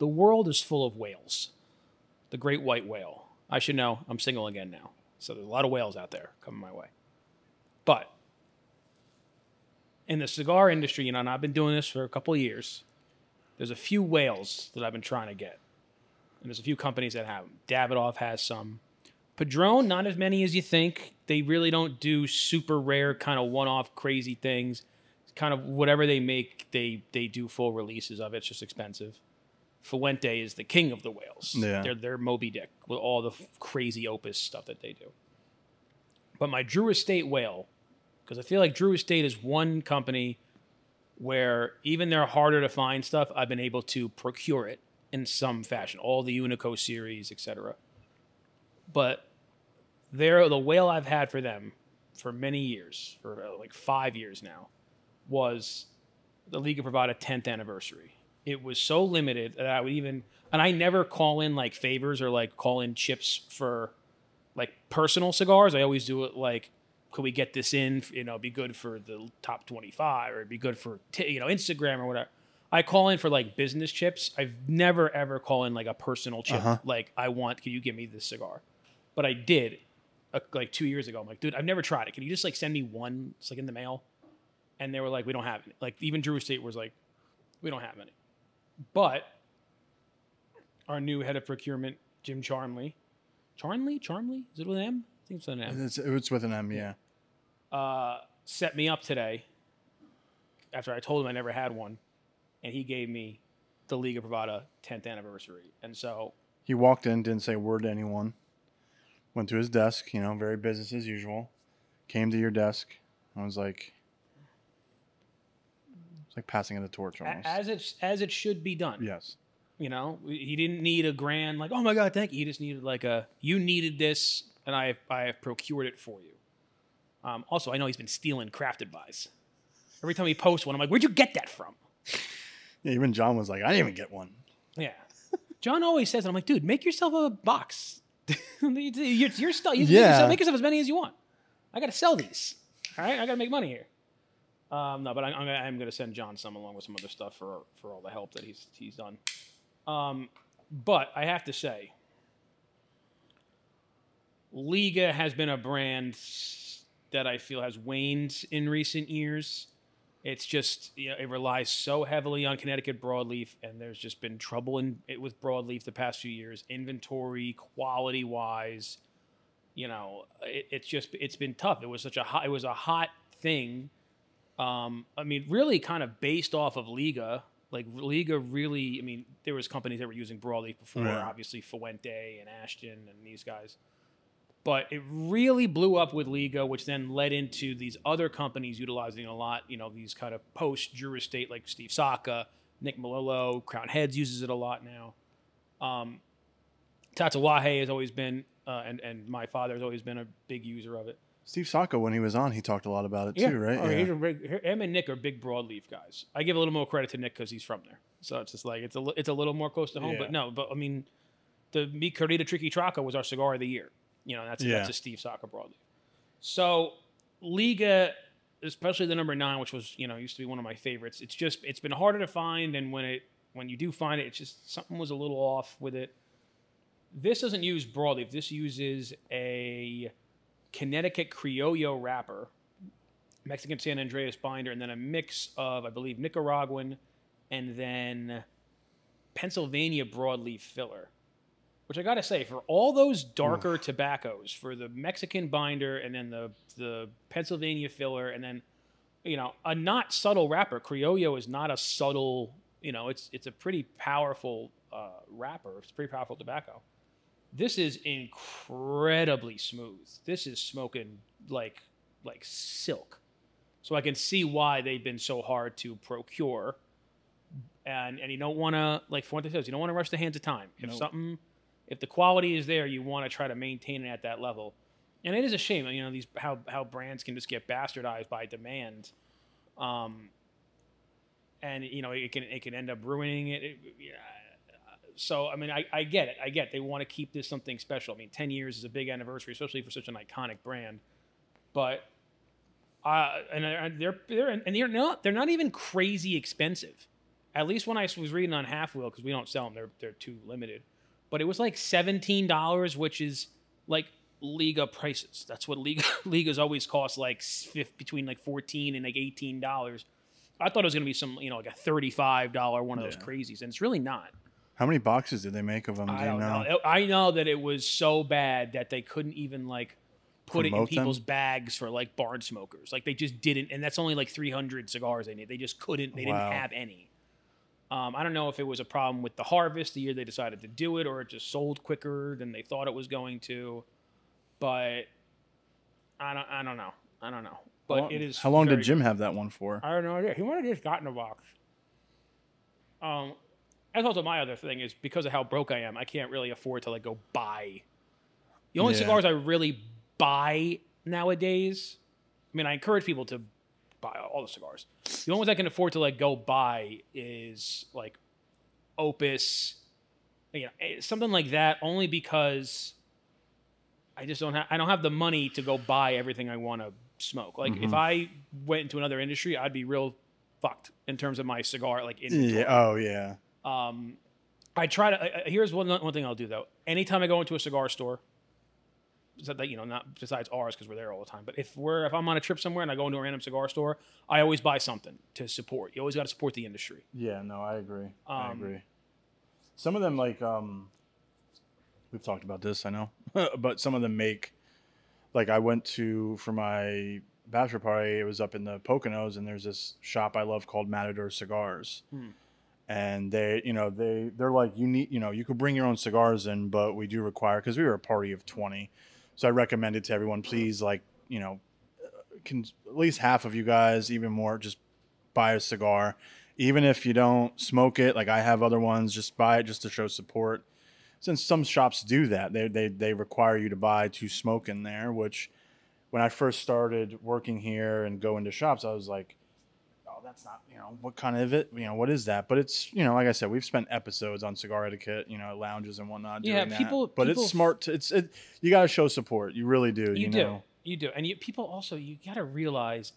The world is full of whales. The great white whale. I should know. I'm single again now. So there's a lot of whales out there coming my way. But in the cigar industry, you know, and I've been doing this for a couple of years, there's a few whales that I've been trying to get. And there's a few companies that have them. Davidoff has some. Padron, not as many as you think. They really don't do super rare, kind of one-off crazy things. Kind of whatever they make, they they do full releases of it. It's just expensive. Fuente is the king of the whales. Yeah. They're they're Moby Dick with all the f- crazy opus stuff that they do. But my Drew Estate whale, because I feel like Drew Estate is one company where even they're harder to find stuff, I've been able to procure it in some fashion. All the Unico series, etc. But they're the whale I've had for them for many years, for uh, like five years now, was the Liga Privada 10th anniversary. It was so limited that I would even, and I never call in like favors or like call in chips for like personal cigars. I always do it like, could we get this in? You know, be good for the top 25 or it'd be good for, t- you know, Instagram or whatever. I call in for like business chips. I've never ever call in like a personal chip. Uh-huh. Like, I want, can you give me this cigar? But I did uh, like two years ago. I'm like, dude, I've never tried it. Can you just like send me one? It's like in the mail. And they were like, we don't have it. Like even Drew Estate was like, we don't have any. But our new head of procurement, Jim Charmley, Charmley, Charmley, is it with an M? I think it's with an M. It's, it's with an M, yeah. Uh, set me up today after I told him I never had one, and he gave me the Liga Privada 10th anniversary. And so He walked in, didn't say a word to anyone. Went to his desk, you know, very business as usual. Came to your desk. I was like, like passing of the torch almost. as it as it should be done. yes. You know, he didn't need a grand like, oh my god, thank you. He just needed like a you needed this, and I have, I have procured it for you. Um, also, I know he's been stealing crafted buys. Every time he posts one, I'm like, where'd you get that from? Yeah, even John was like, I didn't even get one. Yeah. John always says, it. I'm like, dude, make yourself a box. your, your stuff. You, Yeah. yourself, make yourself as many as you want. I got to sell these. All right, I got to make money here. Um, no, but I'm gonna, I'm going to send John some along with some other stuff for for all the help that he's he's done. Um, but I have to say, Liga has been a brand that I feel has waned in recent years. It's just you know, it relies so heavily on Connecticut broadleaf, and there's just been trouble in it with broadleaf the past few years. Inventory, quality wise, you know, it, it's just it's been tough. It was such a hot, it was a hot thing. Um, I mean, really, kind of based off of Liga. Like Liga, really. I mean, there was companies that were using broadleaf before, obviously Fuente and Ashton and these guys but it really blew up with Liga, which then led into these other companies utilizing a lot. You know, these kind of post Drew Estate like Steve Saka, Nick Melillo, Crown Heads uses it a lot now. Um, Tatuaje has always been, uh, and and my father has always been a big user of it. Steve Saka, when he was on, he talked a lot about it too, right? Oh, yeah. big- him and Nick are big broadleaf guys. I give a little more credit to Nick because he's from there, so it's just like it's a it's a little more close to home. Yeah. But no, but I mean, the Mi Querida Triqui Traca was our cigar of the year. You know, that's Yeah. that's a Steve Saka broadleaf. So Liga, especially the number nine, which was you know used to be one of my favorites. It's just it's been harder to find, and when it when you do find it, it's just something was a little off with it. This doesn't use broadleaf. This uses a Connecticut Criollo wrapper, Mexican San Andrés binder, and then a mix of, I believe, Nicaraguan and then Pennsylvania broadleaf filler. Which I gotta say, for all those darker tobaccos, for the Mexican binder and then the the Pennsylvania filler, and then you know a not subtle wrapper. Criollo is not a subtle. You know, it's it's a pretty powerful uh, wrapper. It's a pretty powerful tobacco. This is incredibly smooth. This is smoking like like silk. So I can see why they've been so hard to procure. And and you don't want to like Fuente says, you don't want to rush the hands of time. If Nope. something if the quality is there, you want to try to maintain it at that level. And it is a shame, you know, these how how brands can just get bastardized by demand. Um and you know, it can it can end up ruining it. it yeah. So I mean, I, I get it. I get it. they want to keep this something special. I mean, ten years is a big anniversary, especially for such an iconic brand. But uh, and they're they're and they're not they're not even crazy expensive. At least when I was reading on halfwheel, because we don't sell them, they're they're too limited. But it was like seventeen dollars, which is like Liga prices. That's what Liga Ligas always cost, like between like fourteen and like eighteen dollars. I thought it was gonna be some, you know, like a thirty-five dollar one of those crazies, and it's really not. How many boxes did they make of them? Do I you don't know? know. I know that it was so bad that they couldn't even like put it in Promote them? people's bags for like barn smokers. Like they just didn't, and that's only like 300 cigars they need. They just couldn't. They Wow. didn't have any. Um, I don't know if it was a problem with the harvest the year they decided to do it, or it just sold quicker than they thought it was going to. But I don't. I don't know. I don't know. But How long- it is. How long very did Jim have that one for? I have no idea. He might have just gotten a box. Um, that's also my other thing is because of how broke I am, I can't really afford to like go buy. The only Yeah. cigars I really buy nowadays. I mean, I encourage people to buy all the cigars. The only ones I can afford to like go buy is like Opus, you know, eh, something like that. Only because I just don't have I don't have the money to go buy everything I want to smoke. Like Mm-hmm. if I went into another industry, I'd be real fucked in terms of my cigar like inventory. Yeah. Oh yeah. Um, I try to. I- I- here's one one thing I'll do though. Anytime I go into a cigar store, so that you know, not besides ours because we're there all the time. But if we're if I'm on a trip somewhere and I go into a random cigar store, I always buy something to support. You always got to support the industry. Yeah. No, I agree. I Um, agree. Some of them like um, we've talked about this. I know, but some of them make like I went to for my bachelor party. It was up in the Poconos, and there's this shop I love called Matador Cigars. Hmm. And they, you know, they they're like you need, you know, you could bring your own cigars in, but we do require because we were a party of twenty, so I recommended to everyone, please, like, you know, can at least half of you guys, even more, just buy a cigar, even if you don't smoke it. Like I have other ones, just buy it just to show support. Since some shops do that, they they they require you to buy to smoke in there. Which, when I first started working here and go into shops, I was like, that's not you know what kind of it you know what is that? But it's you know like I said, we've spent episodes on cigar etiquette, you know, lounges and whatnot. Yeah, doing that. people- But people- it's smart. To, it's it. You got to show support. You really do. You, You, do, know. you do, and you, people also you got to realize,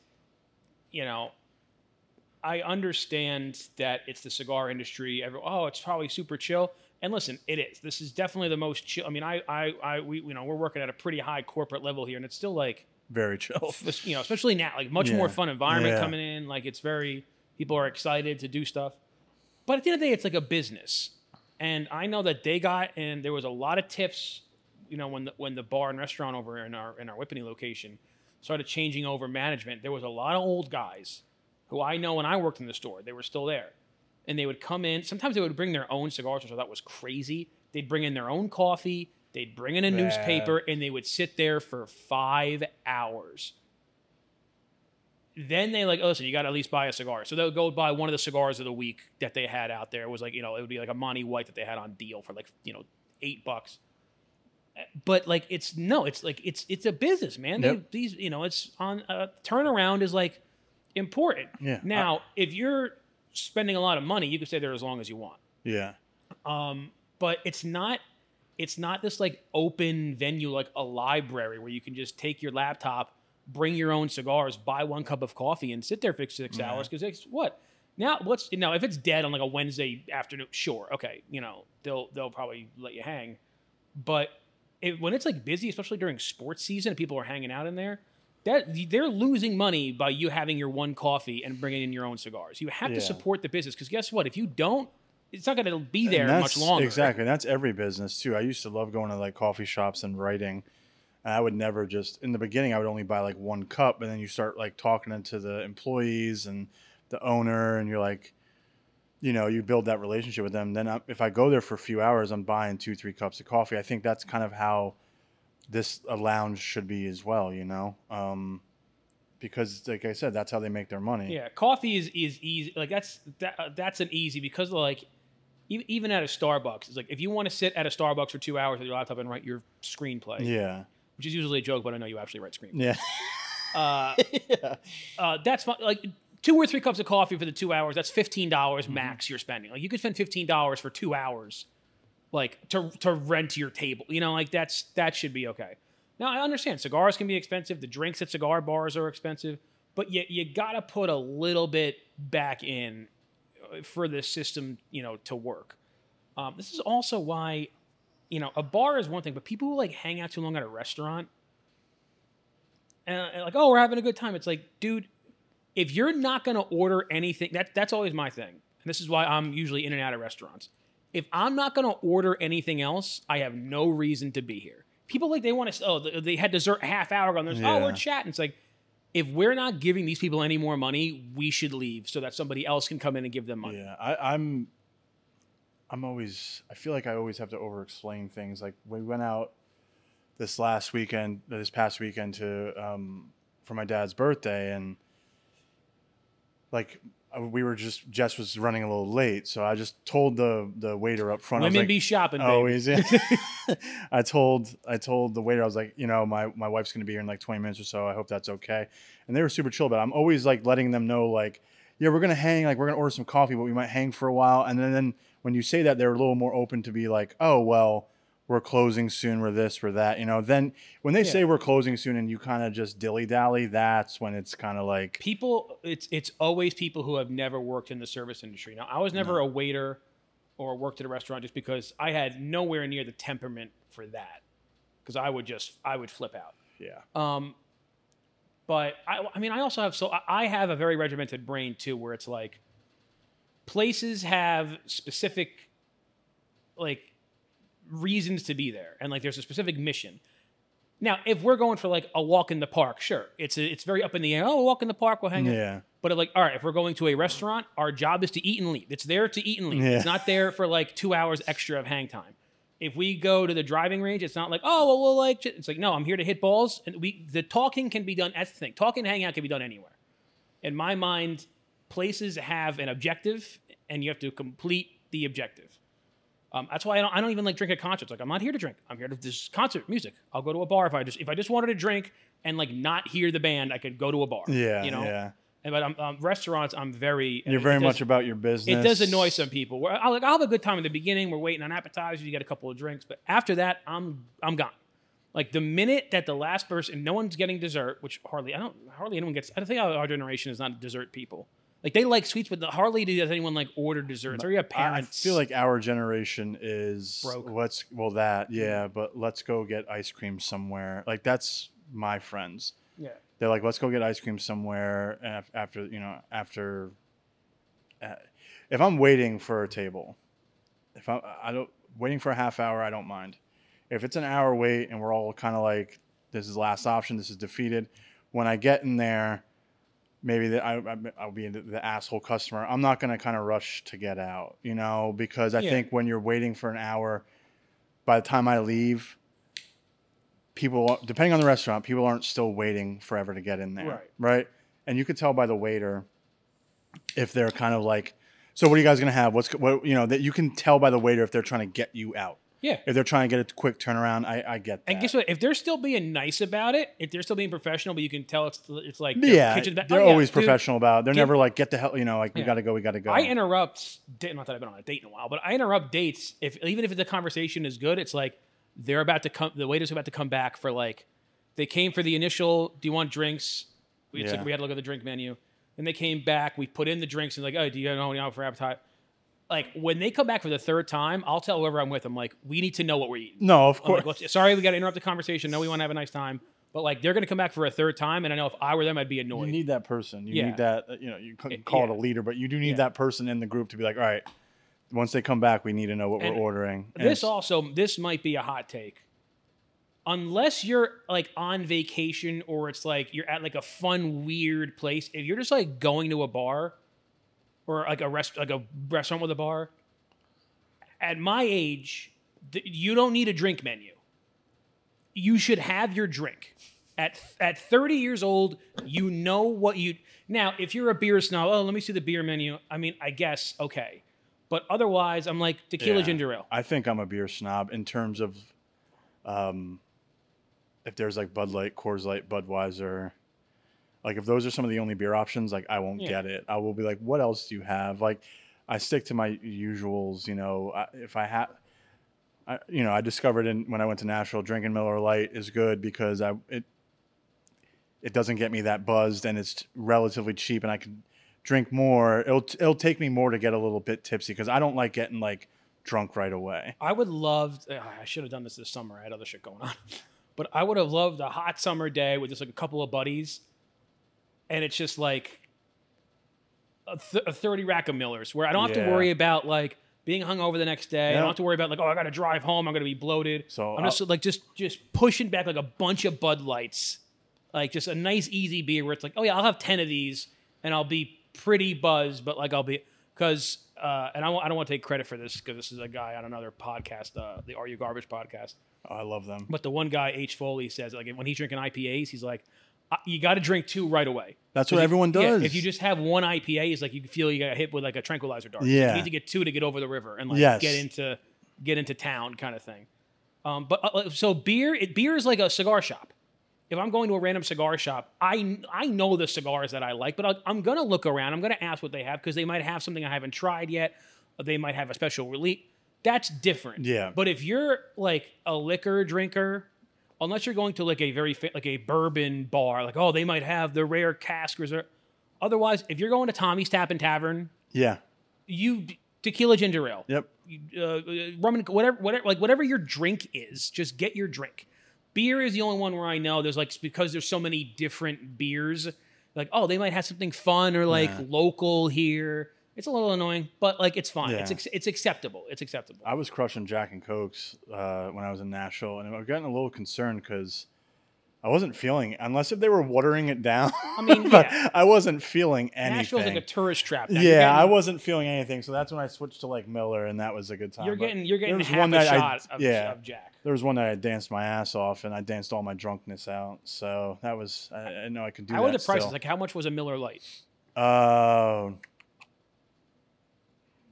you know. I understand that it's the cigar industry. Every, oh, it's probably super chill. And listen, it is. This is definitely the most chill. I mean, I, I, I, we, you know, we're working at a pretty high corporate level here, and it's still like, Very chill. you know, especially now, like much more fun environment Yeah. coming in. Like it's very people are excited to do stuff. But at the end of the day, it's like a business, and I know that they got and there was a lot of tips. You know, when the when the bar and restaurant over in our in our Whippany location started changing over management, there was a lot of old guys who I know when I worked in the store. They were still there, and they would come in. Sometimes they would bring their own cigars, which I thought was crazy. They'd bring in their own coffee. They'd bring in a Yeah. newspaper, and they would sit there for five hours then they like, oh, listen, you got to at least buy a cigar. So they'll go buy one of the cigars of the week that they had out there. It was like, you know, it would be like a Monty White that they had on deal for like, you know, eight bucks. But like, it's no, it's like it's it's a business, man. They, these, you know, it's on uh, turnaround is like important. Yeah. Now, if you're spending a lot of money, you can stay there as long as you want. Yeah. Um, but it's not it's not this like open venue like a library where you can just take your laptop, bring your own cigars, buy one cup of coffee, and sit there for six Yeah. hours. Because it's what now? What's now if it's dead on like a Wednesday afternoon? Sure, okay, you know they'll they'll probably let you hang. But it, when it's like busy, especially during sports season, and people are hanging out in there. That they're losing money by you having your one coffee and bringing in your own cigars. You have Yeah. to support the business because guess what? If you don't, it's not going to be there much longer. Exactly. That's every business too. I used to love going to like coffee shops and writing. And I would never just in the beginning I would only buy like one cup, and then you start like talking to the employees and the owner, and you're like, you know, you build that relationship with them. Then I, if I go there for a few hours, I'm buying two, three cups of coffee. I think that's kind of how this a lounge should be as well. You know, um, because like I said, that's how they make their money. Yeah, coffee is is easy. Like that's that, uh, that's an easy because like even at a Starbucks, it's like if you want to sit at a Starbucks for two hours with your laptop and write your screenplay, Yeah. which is usually a joke, but I know you actually write screenplays. Yeah. Uh, yeah. uh, that's fine. Like two or three cups of coffee for the two hours. That's fifteen dollars Mm-hmm. max you're spending. Like you could spend fifteen dollars for two hours, like to to rent your table. You know, like that's that should be okay. Now I understand cigars can be expensive. The drinks at cigar bars are expensive, but you you gotta put a little bit back in for the system, you know, to work. Um, this is also why, you know, a bar is one thing, but people who like hang out too long at a restaurant and, and like, oh, we're having a good time. It's like, dude, if you're not going to order anything, that that's always my thing. And this is why I'm usually in and out of restaurants. If I'm not going to order anything else, I have no reason to be here. People like they want to. Oh, they- they had dessert a half hour ago. And there's oh, we're chatting. It's like if we're not giving these people any more money, we should leave so that somebody else can come in and give them money. Yeah, I, I'm. I'm always. I feel like I always have to over-explain things. Like we went out this last weekend, this past weekend to um, for my dad's birthday, and like Uh, we were just Jess was running a little late, so I just told the the waiter up front. Women like, be shopping, baby. Oh, is it? I told I told the waiter I was like, you know, my my wife's gonna be here in like 20 minutes or so. I hope that's okay. And they were super chill about it. I'm always like letting them know like, yeah, we're gonna hang, like we're gonna order some coffee, but we might hang for a while. And then, then when you say that, they're a little more open to be like, oh well, we're closing soon, we're this, we're that. You know, then when they say we're closing soon and you kind of just dilly dally, that's when it's kind of like people it's it's always people who have never worked in the service industry now i was never a waiter or worked at a restaurant just because i had nowhere near the temperament for that because i would just i would flip out yeah. um but i i mean i also have so i have a very regimented brain too where it's like places have specific like reasons to be there and like there's a specific mission now if we're going for like a walk in the park sure it's a, it's very up in the air oh we'll walk in the park we'll hang out Yeah. but like, all right, if we're going to a restaurant, our job is to eat and leave. It's there to eat and leave. Yeah. It's not there for like two hours extra of hang time. If we go to the driving range, it's not like, oh, well, we'll like. It's like, no, I'm here to hit balls, and we the talking can be done. That's the thing. Talking, and hanging out can be done anywhere. In my mind, places have an objective, and you have to complete the objective. Um, that's why I don't, I don't even like drink at concerts. Like I'm not here to drink. I'm here to this concert music. I'll go to a bar if I just if I just wanted to drink and like not hear the band, I could go to a bar. Yeah. you know. Yeah. And but um, um, restaurants, I'm very. You're very does- much about your business. It does annoy some people. Where I'll, like, I'll have a good time in the beginning. We're waiting on appetizers. You get a couple of drinks, but after that, I'm I'm gone. Like the minute that the last person, no one's getting dessert, which hardly I don't hardly anyone gets. I don't think our, our generation is not dessert people. Like they like sweets, but the, hardly does anyone like order desserts. Or you have I- parents. I feel like our generation is Broke. Let's well that yeah, but let's go get ice cream somewhere. Like that's my friends. yeah. They're like, let's go get ice cream somewhere af- after you know after. Uh, if I'm waiting for a table, if I I don't waiting for a half hour, I don't mind. If it's an hour wait and we're all kind of like, this is last option, this is defeated. When I get in there, maybe that I, I I'll be the, asshole customer. I'm not gonna kind of rush to get out, you know, because I Yeah. think when you're waiting for an hour, by the time I leave, people depending on the restaurant, people aren't still waiting forever to get in there, Right. Right, and you could tell by the waiter if they're kind of like, so what are you guys gonna have? What's what you know that you can tell by the waiter if they're trying to get you out. Yeah. If they're trying to get a quick turnaround, I, I get that. And guess what? If they're still being nice about it, if they're still being professional, but you can tell it's it's like Yeah, kitchen they're oh, yeah, always dude, professional about. it. They're give- never like get the hell, you know, like we gotta go, we gotta go. I interrupt. Not that I've been on a date in a while, but I interrupt dates if even if the conversation is good. It's like they're about to come. The waiter's about to come back for like they came for the initial. Do you want drinks? It's Yeah. like we had to look at the drink menu. Then they came back. We put in the drinks and like, oh, do you know anything for appetite? Like when they come back for the third time, I'll tell whoever I'm with. I'm like, we need to know what we're eating. no, of I'm course. like, let's- sorry, we got to interrupt the conversation. No, we want to have a nice time. But like, they're going to come back for a third time, and I know if I were them, I'd be annoyed. you need that person. You Yeah. need that. uh, You know, you couldn't call it yeah. a leader, but you do need Yeah. that person in the group to be like, all right, once they come back, we need to know what And we're ordering. And this it's- also this might be a hot take unless you're like on vacation or it's like you're at like a fun weird place if you're just like going to a bar or like a rest like a restaurant with a bar. At my age th- you don't need a drink menu. You should have your drink. At at 30 years old you know what you now if you're a beer snob oh let me see the beer menu. I mean i guess okay. But otherwise i'm like tequila Yeah. ginger ale. I think I'm a beer snob in terms of, um, if there's like Bud Light, Coors Light, Budweiser, like if those are some of the only beer options, like I won't Yeah. get it. I will be like, what else do you have? Like, I stick to my usuals. You know, I, if I have. I, you know, I discovered in when I went to Nashville, drinking Miller Lite is good because I it it doesn't get me that buzzed and it's relatively cheap and I can drink more, it'll it'll take me more to get a little bit tipsy because I don't like getting like drunk right away. I would love. uh, I should have done this this summer. I had other shit going on, but I would have loved a hot summer day with just like a couple of buddies, and it's just like a, th- a thirty rack of Millers, where I don't have to worry about like being hungover the next day. I don't have to worry about like oh I got to drive home. I'm gonna be bloated. So I'm just like just just pushing back like a bunch of Bud Lights, like just a nice easy beer where it's like oh yeah I'll have ten of these and I'll be pretty buzzed, but like I'll be because uh, and I, don't want to take credit for this because this is a guy on another podcast, uh, the Are You Garbage podcast. Oh, I love them. But the one guy H Foley says like when he's drinking IPAs, he's like "Uh, you got to drink two right away. That's what everyone yeah, does. if you just have one IPA, it's like you feel you got hit with like a tranquilizer dart. Yeah. you need to get two to get over the river and like Yes. get into get into town kind of thing. Um, but uh, so beer, it, beer is like a cigar shop. If I'm going to a random cigar shop, I I know the cigars that I like, but I'll, I'm gonna look around. I'm gonna ask what they have because they might have something I haven't tried yet. They might have a special release. That's different. Yeah. But if you're like a liquor drinker, unless you're going to like a very fa- like a bourbon bar, like oh they might have the rare cask reserve. Otherwise, if you're going to Tommy's Tap and Tavern, yeah. you tequila ginger ale, Yep. uh, uh, rum and whatever, whatever, like whatever your drink is, just get your drink. Beer is the only one where I know there's like because there's so many different beers. Like oh, they might have something fun or like Yeah. local here. It's a little annoying, but like it's fine. It's Yeah. ex- it's acceptable. It's acceptable. I was crushing Jack and Cokes uh, when I was in Nashville, and I was getting a little concerned because I wasn't feeling, unless if they were watering it down. I mean, but yeah. I wasn't feeling anything. Nashville's like a tourist trap. now. Yeah, I wasn't feeling anything, so that's when I switched to like Miller, and that was a good time. You're getting you're getting half one a that I- shot of, yeah. of Jack. there was one that I danced my ass off, and I danced all my drunkenness out. So that was I, I know I could do How that. are the prices? still. Like how much was a Miller Lite? Uh,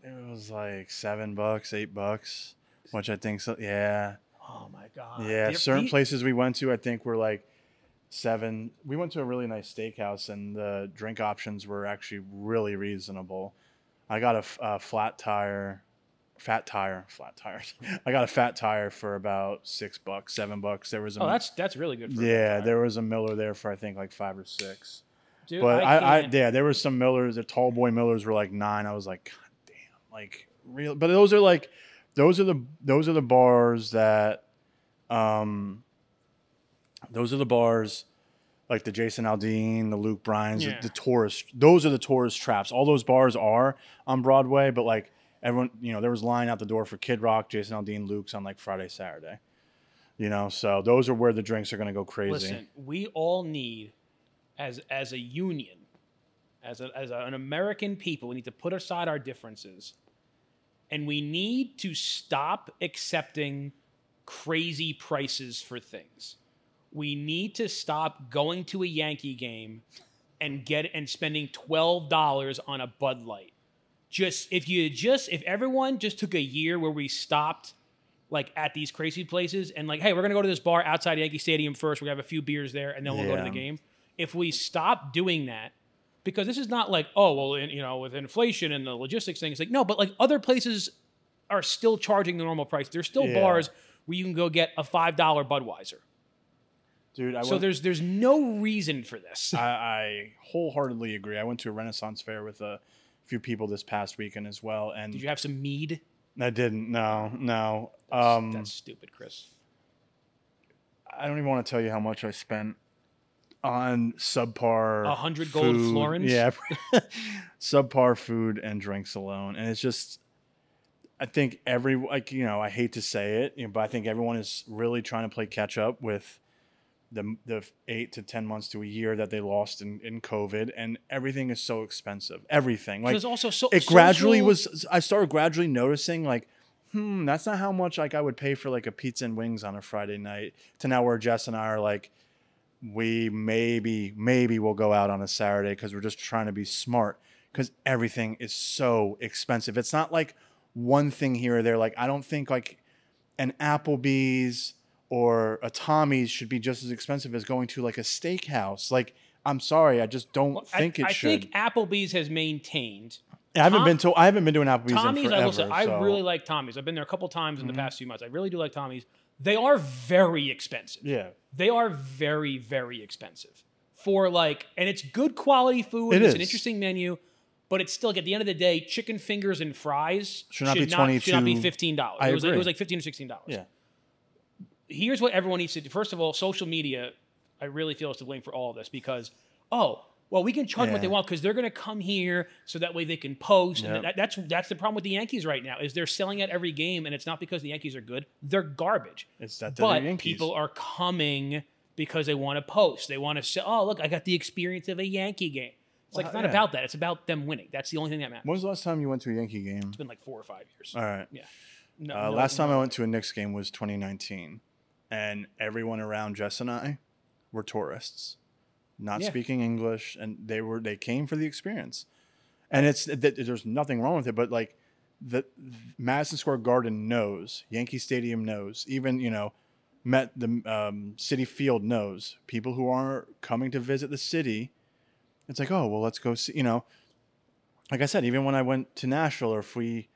it was like seven bucks, eight bucks, which I think so. Yeah, Oh my god. yeah. Certain the- places we went to, I think were like seven. We went to a really nice steakhouse, and the drink options were actually really reasonable. I got a, f- a flat tire, fat tire, flat tire. I got a fat tire for about six bucks, seven bucks. There was a Oh, that's that's really good. For yeah, there was a Miller there for I think like five or six. Dude, But I, I, can't- yeah, there was some Millers. The tall boy Millers were like nine. I was like, like real. But those are like, those are the those are the bars that, um, those are the bars, like the Jason Aldean, the Luke Bryan's, Yeah. the, the tourist. Those are the tourist traps. All those bars are on Broadway, but like everyone, you know, there was line out the door for Kid Rock, Jason Aldean, Luke's on like Friday, Saturday. You know, so those are where the drinks are gonna go crazy. Listen, we all need, as as a union, as a, as a- an American people, we need to put aside our differences, and we need to stop accepting crazy prices for things. We need to stop going to a Yankee game and get and spending twelve dollars on a Bud Light. Just if you just if everyone just took a year where we stopped like at these crazy places and like, hey, we're gonna go to this bar outside Yankee Stadium first. We're gonna have a few beers there, and then we'll go to the game. If we stop doing that, because this is not like, oh, well, in, you know, with inflation and the logistics thing, it's like no, but like other places are still charging the normal price. There's still Yeah. bars where you can go get a five dollar Budweiser. Dude, I So went- there's there's no reason for this. I, I wholeheartedly agree. I went to a Renaissance fair with a few people this past weekend as well, and Did you have some mead? I didn't. No, no. Um, That's stupid, Chris. I don't even want to tell you how much I spent on subpar. A hundred gold food. florins? Yeah, subpar food and drinks alone, and it's just. I think every like you know I hate to say it, you know, but I think everyone is really trying to play catch up with the the eight to ten months to a year that they lost in, in COVID, and everything is so expensive. Everything like There's also so it gradually was. I started gradually noticing like, hmm, that's not how much like I would pay for like a pizza and wings on a Friday night. To now where Jess and I are like, we maybe maybe we'll go out on a Saturday because we're just trying to be smart because everything is so expensive. It's not like one thing here or there. Like I don't think like an Applebee's or a Tommy's should be just as expensive as going to like a steakhouse. Like I'm sorry, I just don't Well, think I, it I should. I think Applebee's has maintained. I haven't Tom- been to I haven't been to an Applebee's Tommy's, in forever. I will say, I so- Mm-hmm. really like Tommy's. I've been there a couple times in the past few months. I really do like Tommy's. They are very expensive. Yeah, They are very, very expensive for like, and it's good quality food. It it's an interesting menu, But it's still like, at the end of the day, chicken fingers and fries Should not be should not be fifteen dollars. I It was like, it was like fifteen or sixteen dollars. Yeah. Here's what everyone needs to do. First of all, social media, I really feel is to blame for all of this because oh. Well, we can charge them what they want because they're going to come here so that way they can post. Yep. And that, that's that's the problem with the Yankees right now is they're selling at every game, and it's not because the Yankees are good; they're garbage It's that but people are coming because they want to post. They want to say, "Oh, look, I got the experience of a Yankee game." It's like it's not yeah. about that. It's about them winning. That's the only thing that matters. When was the last time you went to a Yankee game? It's been like four or five years. All right. Yeah. No, Uh, no- last time I went to a Knicks game was 2019, and everyone around Jess and I were tourists, not Yeah. speaking English, and they were they came for the experience. And it's th- there's nothing wrong with it, but like the Madison Square Garden knows, Yankee Stadium knows, even you know, Met the um, Citi Field knows people who are coming to visit the city. It's like, oh well, let's go see. You know, like I said, even when I went to Nashville, or if we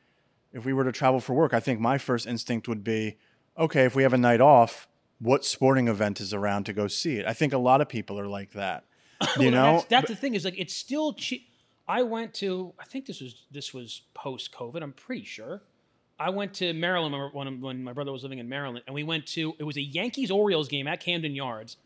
if we were to travel for work, I think my first instinct would be, okay, if we have a night off, what sporting event is around to go see it? I think a lot of people are like that. You know, that's, that's the thing is like it's still cheap. I went to I think this was this was post COVID. I'm pretty sure. I went to Maryland when, when my brother was living in Maryland, and we went to it was a Yankees Orioles game at Camden Yards.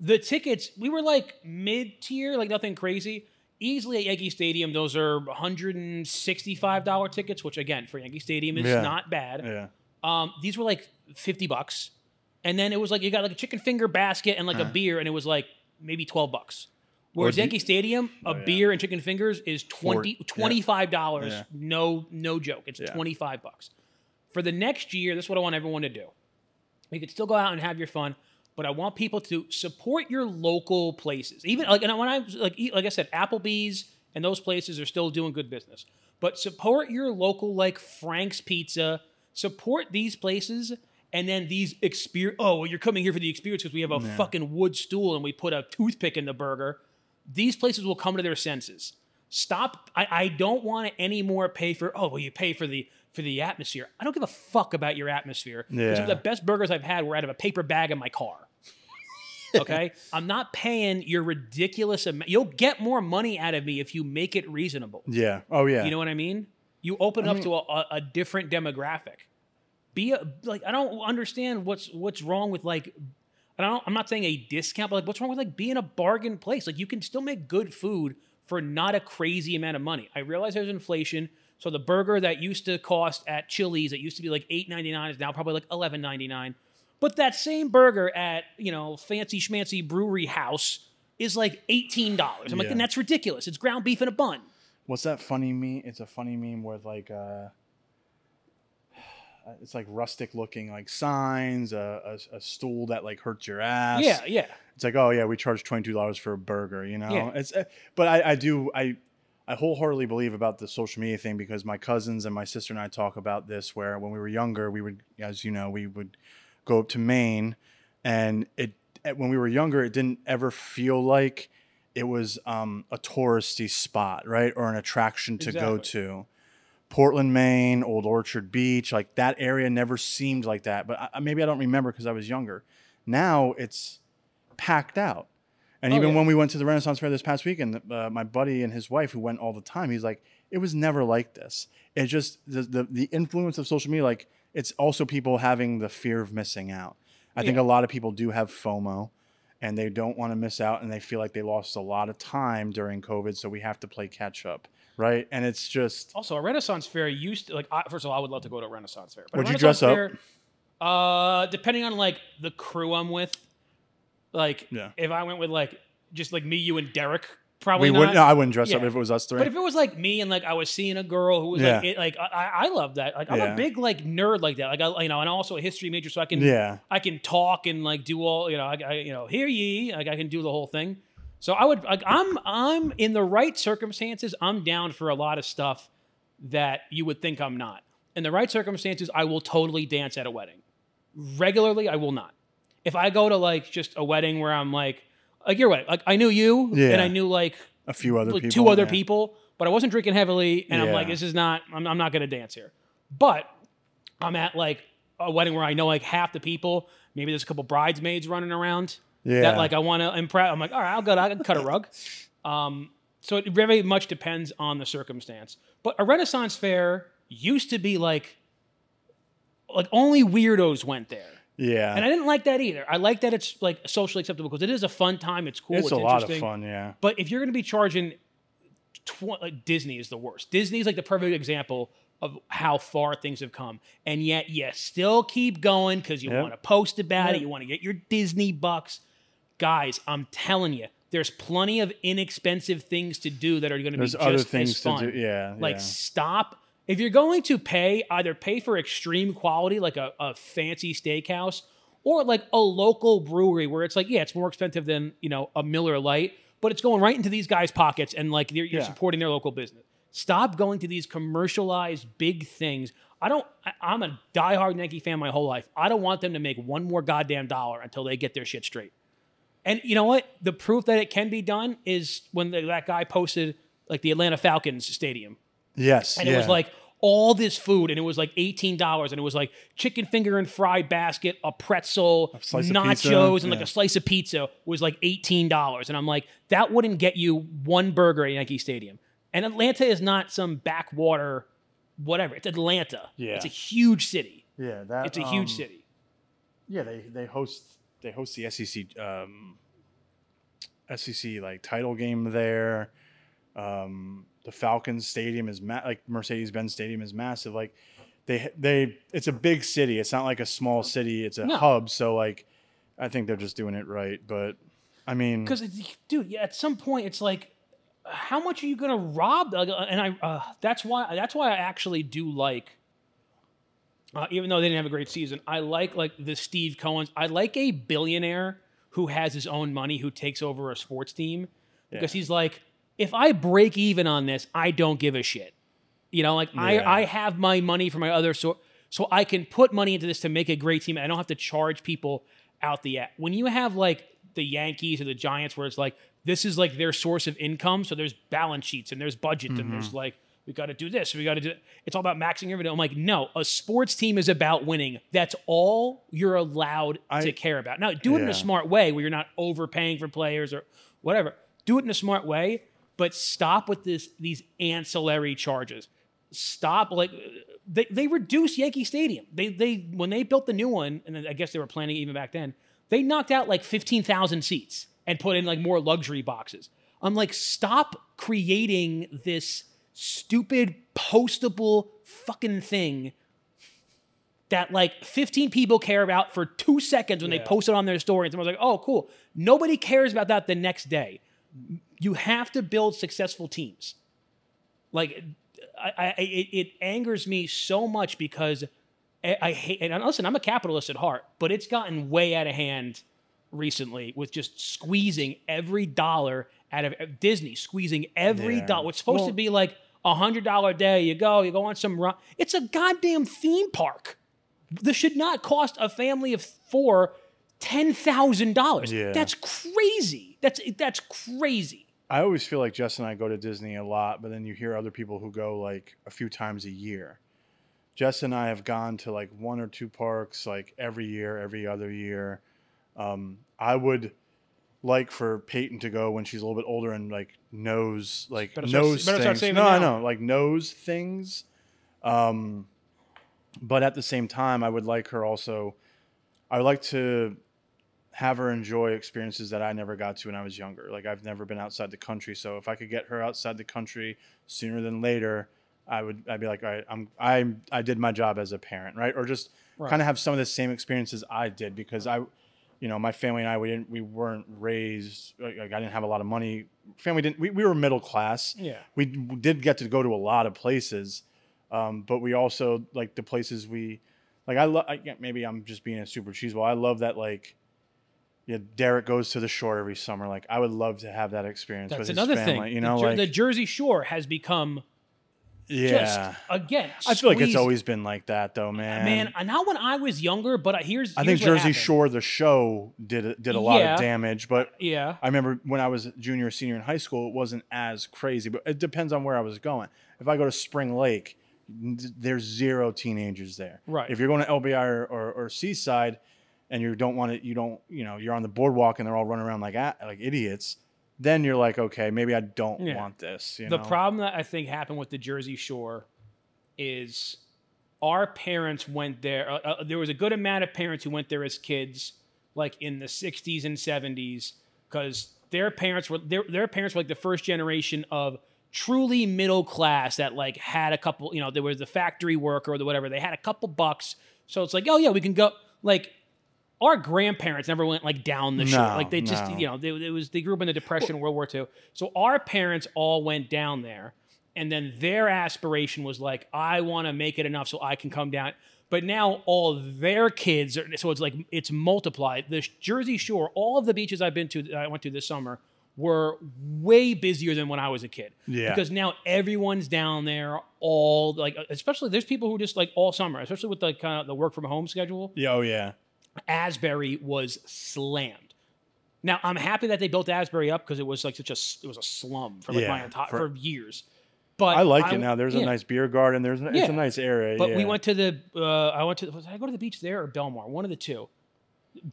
The tickets we were like mid tier, like nothing crazy. Easily at Yankee Stadium, those are 165 dollar tickets, which again for Yankee Stadium is Yeah. not bad. yeah, Um, these were like 50 bucks. And then it was like you got like a chicken finger basket and like a uh-huh. beer, and it was like maybe 12 bucks. Whereas do you- Yankee Stadium, a Oh, yeah. beer and chicken fingers is 20, yeah. $25. Yeah. No, no joke. It's Yeah. 25 bucks. For the next year, this is what I want everyone to do. You could still go out and have your fun, but I want people to support your local places. Even like and when I was like eat- like I said, Applebee's and those places are still doing good business. But support your local like Frank's Pizza. Support these places. And then these experience. Oh, well, you're coming here for the experience because we have a fucking wood stool and we put a toothpick in the burger. These places will come to their senses. Stop. I, I don't want to anymore pay for. Oh, well, you pay for the for the atmosphere. I don't give a fuck about your atmosphere. Yeah. The best burgers I've had were out of a paper bag in my car. Okay, I'm not paying your ridiculous amount. You'll get more money out of me if you make it reasonable. yeah, oh yeah. You know what I mean? You open up to a, a different demographic. Be a, like I don't understand what's what's wrong with like I don't I'm not saying a discount, but like what's wrong with like being a bargain place? Like you can still make good food for not a crazy amount of money. I realize there's inflation. So the burger that used to cost at Chili's, it used to be like eight ninety nine, is now probably like eleven ninety nine. But that same burger at you know fancy schmancy brewery house is like eighteen dollars. I'm like, Yeah. then that's ridiculous. It's ground beef in a bun. What's that funny meme? It's a funny meme with like uh it's like rustic looking like signs, a, a, a stool that like hurts your ass. Yeah, yeah. It's like, oh yeah, we charge twenty two dollars for a burger, you know. Yeah. It's, uh, but I, I do I, I wholeheartedly believe about the social media thing because my cousins and my sister and I talk about this. Where when we were younger, we would, as you know, we would go up to Maine, and it when we were younger, it didn't ever feel like it was um, a touristy spot, right, or an attraction to go to. Portland, Maine, Old Orchard Beach, like that area never seemed like that. But I, maybe I don't remember because I was younger. Now it's packed out. And Oh, even yeah. when we went to the Renaissance Fair this past weekend, uh, my buddy and his wife, who went all the time, he's like, it was never like this. It just the, the the influence of social media, like it's also people having the fear of missing out. I think a lot of people do have FOMO, and they don't want to miss out, and they feel like they lost a lot of time during COVID, so we have to play catch up, right? And it's just Also, a Renaissance fair used to like. I, first of all, I would love to go to a Renaissance fair. But Would you dress up? Fair, uh, depending on like the crew I'm with, like Yeah. if I went with like just like me, you, and Derek, probably we not. wouldn't. No, I wouldn't dress up if it was us three. But if it was like me and like I was seeing a girl who was Yeah. like, it, like I, I love that. Like I'm Yeah. a big like nerd like that. Like I, you know, and also a history major, so I can yeah, I can talk and like do all you know. I, I you know hear ye. Like I can do the whole thing. So I would like I'm I'm in the right circumstances. I'm down for a lot of stuff that you would think I'm not. In the right circumstances, I will totally dance at a wedding. Regularly, I will not. If I go to like just a wedding where I'm like like your wedding, like I knew you and I knew like a few other like people, two other yeah. people, but I wasn't drinking heavily, and I'm Yeah. like, this is not. I'm, I'm not going to dance here. But I'm at like a wedding where I know like half the people. Maybe there's a couple bridesmaids running around Yeah, that like I want to impress. I'm like, all right, I'll go. I can cut a rug. Um, So it very much depends on the circumstance. But a Renaissance fair used to be like, like only weirdos went there. Yeah. And I didn't like that either. I like that it's like socially acceptable because it is a fun time. It's cool. it's, It's, a lot of fun, yeah. But if you're going to be charging, tw- like Disney is the worst. Disney is like the perfect example of how far things have come, and yet you still keep going because you Yep. want to post about Yep. it. You want to get your Disney bucks, guys. I'm telling you, there's plenty of inexpensive things to do that are going to be just other as things to fun. do. Yeah. Like yeah. stop. If you're going to pay, either pay for extreme quality, like a, a fancy steakhouse, or like a local brewery where it's like, yeah, it's more expensive than you know a Miller Lite, but it's going right into these guys' pockets, and like you're, you're Yeah. supporting their local business. Stop going to these commercialized big things. I don't. I, I'm a diehard Yankee fan my whole life. I don't want them to make one more goddamn dollar until they get their shit straight. And you know what? The proof that it can be done is when the, that guy posted like the Atlanta Falcons stadium yes. and yeah. it was like all this food, and it was like eighteen dollars, and it was like chicken finger and fried basket, a pretzel, of nachos, and like a slice of pizza was like eighteen dollars, and I'm like, that wouldn't get you one burger at Yankee Stadium. And Atlanta is not some backwater, whatever. It's Atlanta. Yeah. it's a huge city. yeah, that It's a huge um, city. Yeah, they they host they host the SEC um, SEC like title game there. Um, the Falcons Stadium is ma- like Mercedes Benz Stadium is massive. Like they they it's a big city. It's not like a small city. It's a No. hub. So like I think they're just doing it right. But I mean, Because, dude, yeah, at some point, it's like, how much are you gonna rob? Uh, And I, uh, that's why, that's why I actually do like, uh, even though they didn't have a great season, I like like the Steve Cohen's. I like a billionaire who has his own money who takes over a sports team because he's like, if I break even on this, I don't give a shit. You know, like Yeah. I, I have my money from my other so so I can put money into this to make a great team. I don't have to charge people out the ass. When you have like the Yankees or the Giants, where it's like this is like their source of income, so there's balance sheets and there's budget and there's Mm-hmm. like we got to do this, we got to do. It's all about maxing everything. I'm like, no, a sports team is about winning. That's all you're allowed I- to care about. Now, do it in a smart way where you're not overpaying for players or whatever. Do it in a smart way, but stop with this these ancillary charges. Stop like they, they reduced Yankee Stadium. They they when they built the new one, and I guess they were planning even back then, they knocked out like fifteen thousand seats and put in like more luxury boxes. I'm like, stop creating this stupid postable fucking thing that like 15 people care about for two seconds when they post it on their story and someone's like, oh, cool. Nobody cares about that the next day. You have to build successful teams. Like, I, I, it, it angers me so much because I, I hate, and listen, I'm a capitalist at heart, but it's gotten way out of hand recently with just squeezing every dollar out of Disney, squeezing every Yeah. dollar. It's supposed to be like a hundred dollar day. You go, you go on some run. It's a goddamn theme park. This should not cost a family of four ten thousand dollars. Yeah. That's crazy. That's that's crazy. I always feel like Jess and I go to Disney a lot, but then you hear other people who go like a few times a year. Jess and I have gone to like one or two parks like every year, every other year. Um, I would like for Peyton to go when she's a little bit older and like knows like Better knows start things. No, I know like knows things. Um, but at the same time, I would like her also. I would like to have her enjoy experiences that I never got to when I was younger. Like I've never been outside the country, so if I could get her outside the country sooner than later, I would. I'd be like, all right, I'm. I I did my job as a parent, right? Or just Right. kind of have some of the same experiences I did because I, you know, my family and I we didn't we weren't raised like I didn't have a lot of money. Family didn't. We, we were middle class. Yeah. We did get to go to a lot of places, um, but we also like the places we like. I love. I, maybe I'm just being a super cheeseball. I love that like. Yeah, Derek goes to the shore every summer. Like, I would love to have that experience That's with his another family. thing. You know, the, Jer- like the Jersey Shore has become yeah. just again. I feel like it's always been like that, though, man. man. uh, Not when I was younger, but here's I here's think what Jersey happened. Shore, the show, did a- did a lot Yeah. of damage. But Yeah, I remember when I was junior, or senior in high school, it wasn't as crazy. But it depends on where I was going. If I go to Spring Lake, n- there's zero teenagers there. Right. If you're going to LBI or, or, or Seaside, and you don't want to, you don't, you know, you're on the boardwalk and they're all running around like like idiots. then you're like, okay, maybe I don't Yeah. want this. You the know? problem that I think happened with the Jersey Shore is our parents went there. Uh, uh, there was a good amount of parents who went there as kids, like in the '60s and '70s, because their parents were their, their parents were like the first generation of truly middle class that like had a couple. You know, there was the factory worker or the whatever. They had a couple bucks, so it's like, oh yeah, we can go. Like our grandparents never went like down the shore. Like they just, no. you know, they, it was they grew up in the Depression, World War II. So our parents all went down there, and then their aspiration was like, I want to make it enough so I can come down. But now all their kids, are, so it's like it's multiplied. The Jersey Shore, all of the beaches I've been to, that I went to this summer, were way busier than when I was a kid. Yeah. Because now everyone's down there all like, especially there's people who just like all summer, especially with the kind of the work from home schedule. Yeah, oh yeah. Asbury was slammed. Now I'm happy that they built Asbury up because it was like such a it was a slum for like Yeah, my entire for- for, years. But I like it now. There's yeah. a nice beer garden. There's it's Yeah. a nice area. But we went to the uh, I went to was I go to the beach there or Belmar? One of the two.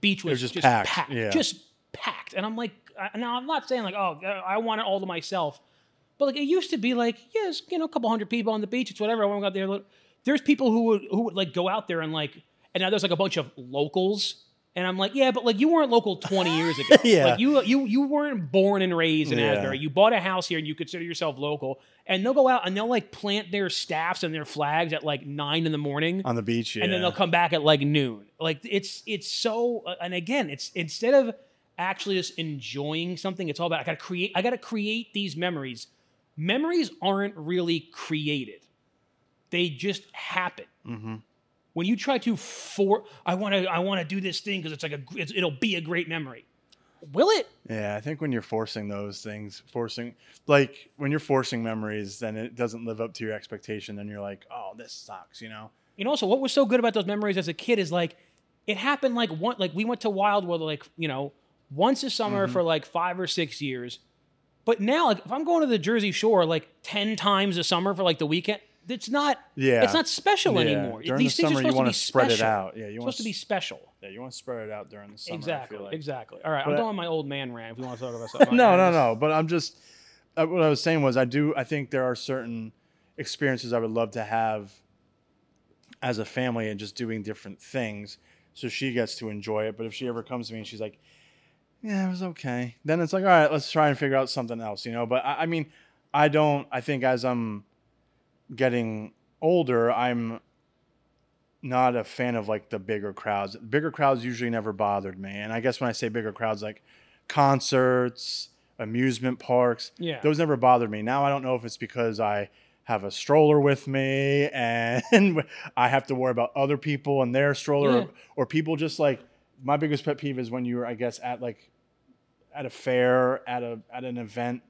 Beach was, was just packed, yeah. just packed, and I'm like, I- now I'm not saying like, oh, I want it all to myself, but like it used to be like, yes, you know, a couple hundred people on the beach, it's whatever. I went out there. There's people who would who would like go out there and like, and now there's like a bunch of locals. And I'm like, yeah, but like you weren't local 20 years ago. Yeah. Like you you you weren't born and raised in Yeah. Asbury. You bought a house here and you consider yourself local. And they'll go out and they'll like plant their staffs and their flags at like nine in the morning on the beach. Yeah. and then they'll come back at like noon. Like it's it's so uh, and again, it's instead of actually just enjoying something, it's all about I gotta create I gotta create these memories. Memories aren't really created. They just happen. Mhm. When you try to for I want to I want to do this thing because it's like a it's, it'll be a great memory. Will it? Yeah, I think when you're forcing those things, forcing like when you're forcing memories, then it doesn't live up to your expectation. Then you're like, oh, this sucks, you know? And also, what was so good about those memories as a kid is like it happened like one like we went to Wildwood like you know once a summer Mm-hmm. for like five or six years, but now like if I'm going to the Jersey Shore like ten times a summer for like the weekend, it's not Yeah. it's not special Yeah. anymore. During These the things summer, are you supposed to want be to spread it special. out. Yeah, you It's want supposed to be special. Yeah, you want to spread it out during the summer. Exactly, like. exactly. All right, I'm But- done with my old man rant. If we want to talk about something, no, no, no. But I'm just uh, what I was saying was I do. I think there are certain experiences I would love to have as a family and just doing different things, so she gets to enjoy it. But if she ever comes to me and she's like, "Yeah, it was okay," then it's like, "All right, let's try and figure out something else," you know. But I, I mean, I don't. I think as I'm getting older, I'm not a fan of like the bigger crowds. Bigger crowds usually never bothered me. And I guess when I say bigger crowds, like concerts, amusement parks, Yeah. those never bothered me. Now I don't know if it's because I have a stroller with me and I have to worry about other people and their stroller Yeah. or, or people just like my biggest pet peeve is when you're I guess at like at a fair, at a at an event,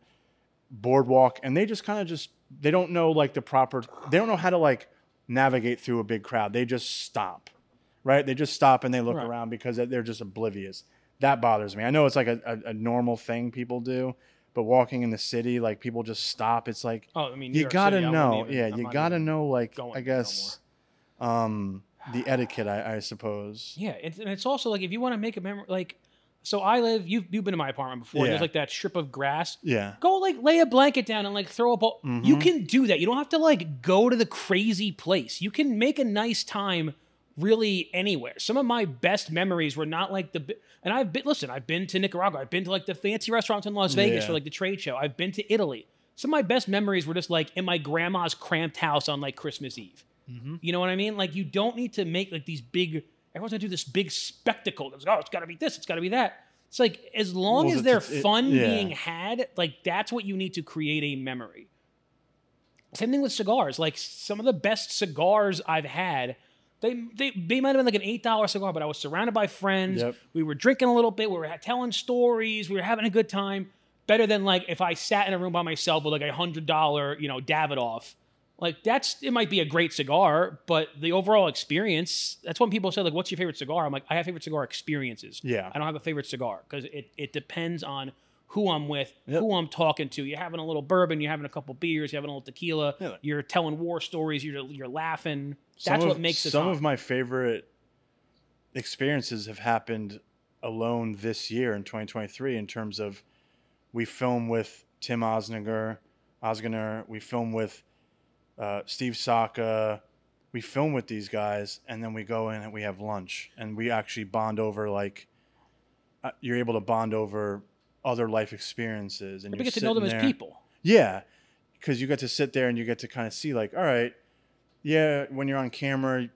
boardwalk, and they just kind of just they don't know like the proper they don't know how to like navigate through a big crowd. They just stop, right? They just stop and they look Right. around because they're just oblivious. That bothers me. I know it's like a, a, a normal thing people do, but walking in the city, like people just stop. It's like Oh, I mean, New you York gotta City, know, even- yeah, I'm you gotta know, like I there no guess, um, the etiquette, I, I suppose. Yeah, it's, and it's also like if you want to make a memory, like, so I live. You've you've been to my apartment before. Yeah. There's like that strip of grass. Yeah, Go like lay a blanket down and like throw a ball. You Mhm. can do that. You don't have to like go to the crazy place. You can make a nice time really anywhere. Some of my best memories were not like the and I've been listen, I've been to Nicaragua. I've been to like the fancy restaurants in Las Vegas Yeah. for like the trade show. I've been to Italy. Some of my best memories were just like in my grandma's cramped house on like Christmas Eve. Mhm. You know what I mean? Like you don't need to make like these big. Everyone's gonna do this big spectacle. It's, like, oh, it's got to be this. It's got to be that. It's like as long Well, as the- there's it- fun yeah. being had, like that's what you need to create a memory. Same thing with cigars. Like some of the best cigars I've had, they they, they might have been like an eight dollar cigar, but I was surrounded by friends. Yep. We were drinking a little bit. We were telling stories. We were having a good time. Better than like if I sat in a room by myself with like a hundred dollar, you know, Davidoff. Like that's it might be a great cigar, but the overall experience. That's when people say like, "What's your favorite cigar?" I'm like, I have favorite cigar experiences. Yeah. I don't have a favorite cigar because it it depends on who I'm with, Yep. who I'm talking to. You're having a little bourbon, you're having a couple beers, you're having a little tequila, Yeah. you're telling war stories, you're you're laughing. Some That's of- what makes it. some of my favorite experiences have happened alone this year in 2023 in terms of we film with Tim Osninger, Ozgener. We film with uh, Steve Saka. We film with these guys, and then we go in and we have lunch, and we actually bond over like uh, you're able to bond over other life experiences, and you're get to know them as people. yeah, because you get to sit there and you get to kind of see like, all right, yeah, when you're on camera,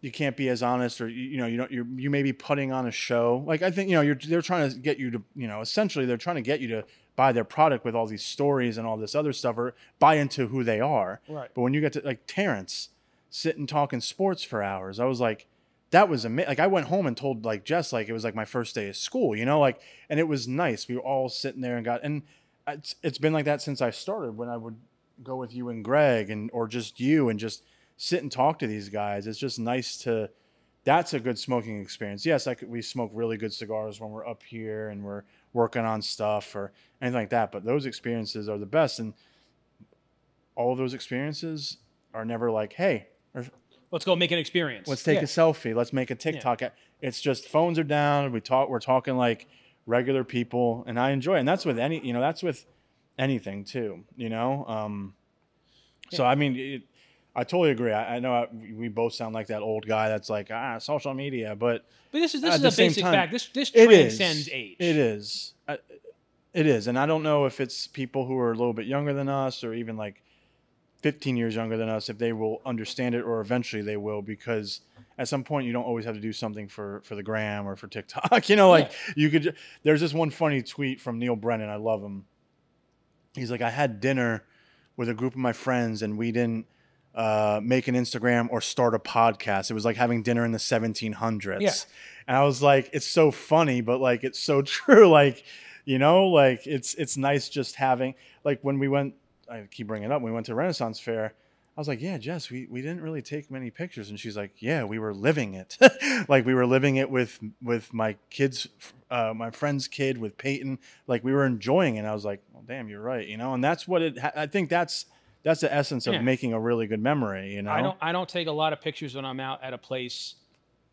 you can't be as honest, or you, you know, you don't, you you may be putting on a show. Like I think you know, you're they're trying to get you to, you know, essentially they're trying to get you to buy their product with all these stories and all this other stuff, or buy into who they are. Right. But when you get to like Terrence sitting talking sports for hours, I was like, that was amazing. Like I went home and told like Jess like it was like my first day of school, you know, like and it was nice. We were all sitting there and got and it's, it's been like that since I started when I would go with you and Greg and or just you and just sit and talk to these guys. It's just nice to that's a good smoking experience. Yes, I could, we smoke really good cigars when we're up here and we're working on stuff or anything like that, but those experiences are the best. And all of those experiences are never like, "Hey, or Let's go make an experience. let's take Yeah. a selfie. Let's make a tiktok. It's just phones are down. We talk we're talking like regular people and i enjoy it. And that's with any you know that's with anything too you know? Um so i mean it, i totally agree. I, I know I, we both sound like that old guy that's like ah social media but But this is this is the a basic time, fact. This this transcends age. it is. I, it is. And i don't know if it's people who are a little bit younger than us or even like 15 years younger than us if they will understand it or eventually they will because at some point you don't always have to do something for for the gram or for tiktok. You know like you could there's this one funny tweet from neil brennan. I love him. He's like i had dinner with a group of my friends and we didn't uh, make an instagram or start a podcast it was like having dinner in the 1700s Yeah. and i was like it's so funny but like it's so true like you know like it's it's nice just having like when we went i keep bringing it up when we went to renaissance fair I was like, yeah, Jess, we, we didn't really take many pictures. And she's like, yeah, we were living it. like we were living it with, with my kids, uh, my friend's kid with Peyton. Like we were enjoying it. And I was like, well, damn, you're right. You know? And that's what it, I think that's, that's the essence of Yeah. making a really good memory, you know? I don't I don't take a lot of pictures when I'm out at a place.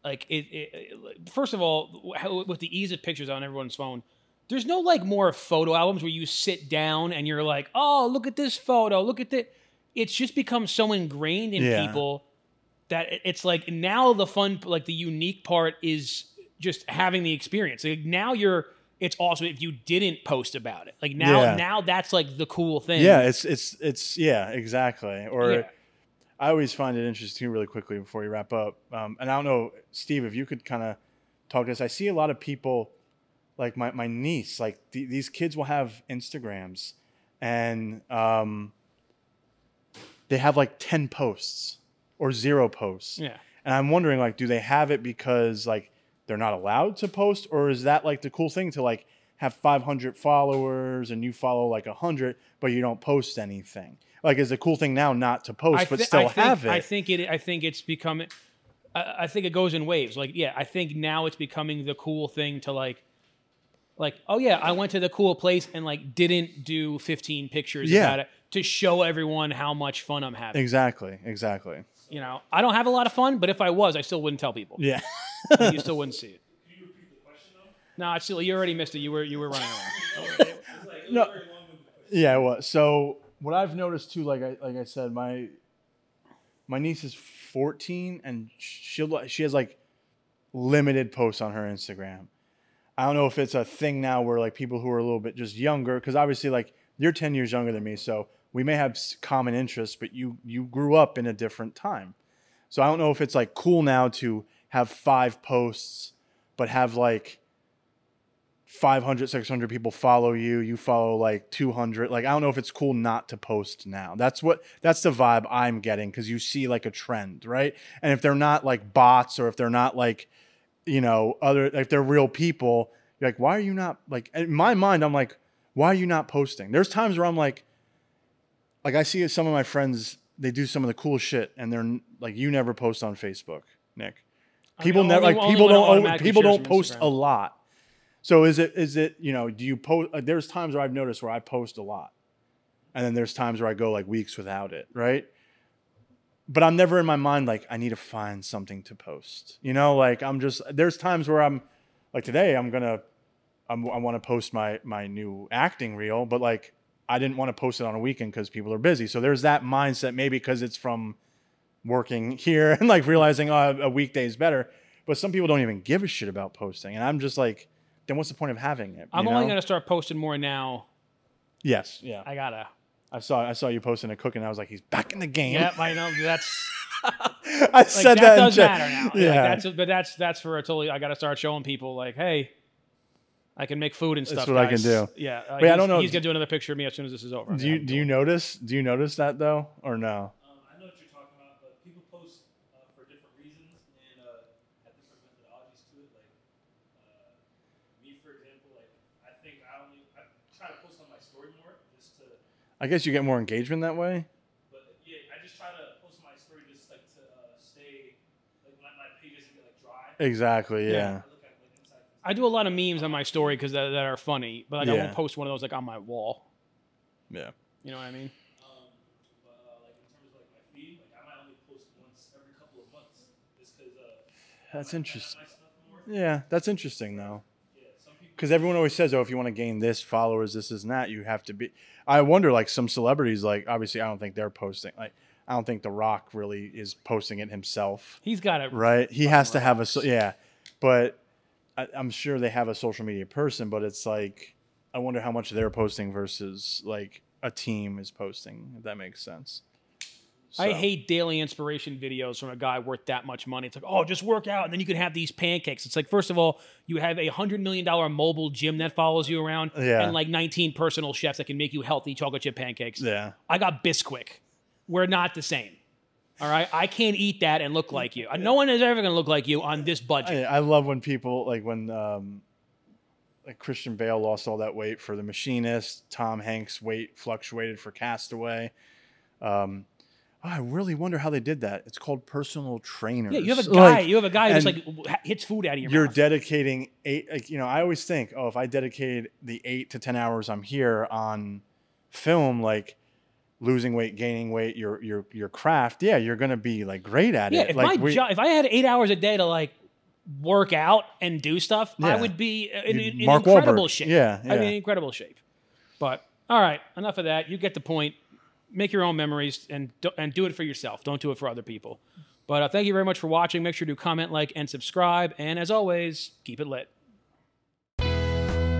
Like it, it, first of all, how, with the ease of pictures on everyone's phone, there's no like more photo albums where you sit down and you're like, oh, look at this photo, look at that. It's just become so ingrained in Yeah. people that it's like now the fun, like the unique part is just having the experience. Like now you're, it's awesome if you didn't post about it. Like now, Yeah. now that's like the cool thing. yeah, it's, it's, it's, yeah, exactly. Or, Yeah. I always find it interesting, really quickly before you wrap up. Um, and I don't know, Steve, if you could kind of talk to us. I see a lot of people, like my, my niece, like th- these kids will have Instagrams and um, they have like 10 posts or zero posts. Yeah. And I'm wondering, like, do they have it because like they're not allowed to post, or is that like the cool thing to like have 500 followers and you follow like 100, but you don't post anything? Like, is the cool thing now not to post, but still think, have it? I think it. I think it's becoming. I, I think it goes in waves. Like, yeah, I think now it's becoming the cool thing to like, like, oh yeah, I went to the cool place and like didn't do 15 pictures Yeah. about it to show everyone how much fun I'm having. exactly, exactly. You know, I don't have a lot of fun, but if I was, I still wouldn't tell people. Yeah. Like, you still wouldn't see it. No, it's still you already missed it. You were you were running around. no. Yeah. it was. so what I've noticed too, like I like I said, my my niece is 14 and she'll she has like limited posts on her Instagram. I don't know if it's a thing now where like people who are a little bit just younger, because obviously like you're 10 years younger than me, so we may have common interests, but you you grew up in a different time. So I don't know if it's like cool now to have five posts, but have like 500 600 people follow you. You follow like 200 like i don't know if it's cool not to post now. That's what that's the vibe i'm getting because you see like a trend right? And if they're not like bots or if they're not like you know other if they're real people you're like why are you not like in my mind i'm like why are you not posting? There's times where i'm like like i see some of my friends they do some of the cool shit and they're like you never post on facebook nick people never like people don't people don't post Instagram. a lot so is it is it you know do you post uh, there's times where i've noticed where i post a lot and then there's times where i go like weeks without it right but i'm never in my mind like i need to find something to post you know like i'm just there's times where i'm like today i'm gonna I'm, I want to post my my new acting reel, but like I didn't want to post it on a weekend because people are busy. So there's that mindset, maybe because it's from working here and like realizing oh, a weekday is better. But some people don't even give a shit about posting, and I'm just like, then what's the point of having it? I'm you only know? gonna start posting more now. yes, yeah. I gotta. I saw I saw you posting a cooking. I was like, he's back in the game. Yep, I know that's I like said that, that. does chat. matter now. Like, Yeah, that's but that's that's for a totally. I gotta start showing people like, hey, I can make food and stuff. That's stuff. what I can do. Yeah. uh, Wait, I don't know- He's gonna do another picture of me as soon as this is over. do you do you notice do you notice that though or no? Um, I know what you're talking about, but people post uh, for different reasons and uh, have different methodologies to it. Like uh, me, for example, like I think I only I try to post on my story more just to, I guess you get more engagement that way. but yeah, I just try to post my story just like to uh, stay like my, my page doesn't get like dry. Exactly. Yeah. Yeah. I look at like inside. I do a lot of memes on my story because that, that are funny, but like I Yeah. won't post one of those like on my wall. Yeah. You know what I mean? Um, but uh, like in terms of like my feed, like I only post once every couple of months just because uh, That's interesting. my stuff more. Yeah, that's interesting though. Yeah, some people. Because everyone always says, "Oh, if you want to gain this followers, this is and that, you have to be." I wonder, like some celebrities, like obviously, I don't think they're posting. Like, I don't think The Rock really is posting it himself, He's got it. right? He has to have a so, yeah, but I, I'm sure they have a social media person. But it's like, I wonder how much they're posting versus like a team is posting. If that makes sense. I hate daily inspiration videos from a guy worth that much money. It's like, oh, just work out, and then you can have these pancakes. It's like, first of all, you have a hundred million dollar mobile gym that follows you around, Yeah. and like nineteen personal chefs that can make you healthy chocolate chip pancakes. Yeah. I got Bisquick. We're not the same. All right, I can't eat that and look like you. No one is ever going to look like you on this budget. I, I love when people like when um, like Christian Bale lost all that weight for The Machinist. Tom Hanks' weight fluctuated for Castaway. Um, oh, I really wonder how they did that. It's called personal trainers. yeah, you have a guy. Like, you have a guy who just and like hits food out of your mouth. you're mouth. dedicating eight. Like, you know, I always think, oh, if I dedicate the eight to ten hours I'm here on film, like losing weight, gaining weight, your your your craft, yeah, you're gonna be like great at yeah, it. if like my job, if I had eight hours a day to like work out and do stuff, I would be in, in Mark incredible Wahlberg. shape. Yeah, I'd be in incredible shape. But all right, enough of that. You get the point. Make your own memories and do, and do it for yourself. Don't do it for other people. But uh, thank you very much for watching. Make sure to comment, like, and subscribe. And as always, keep it lit.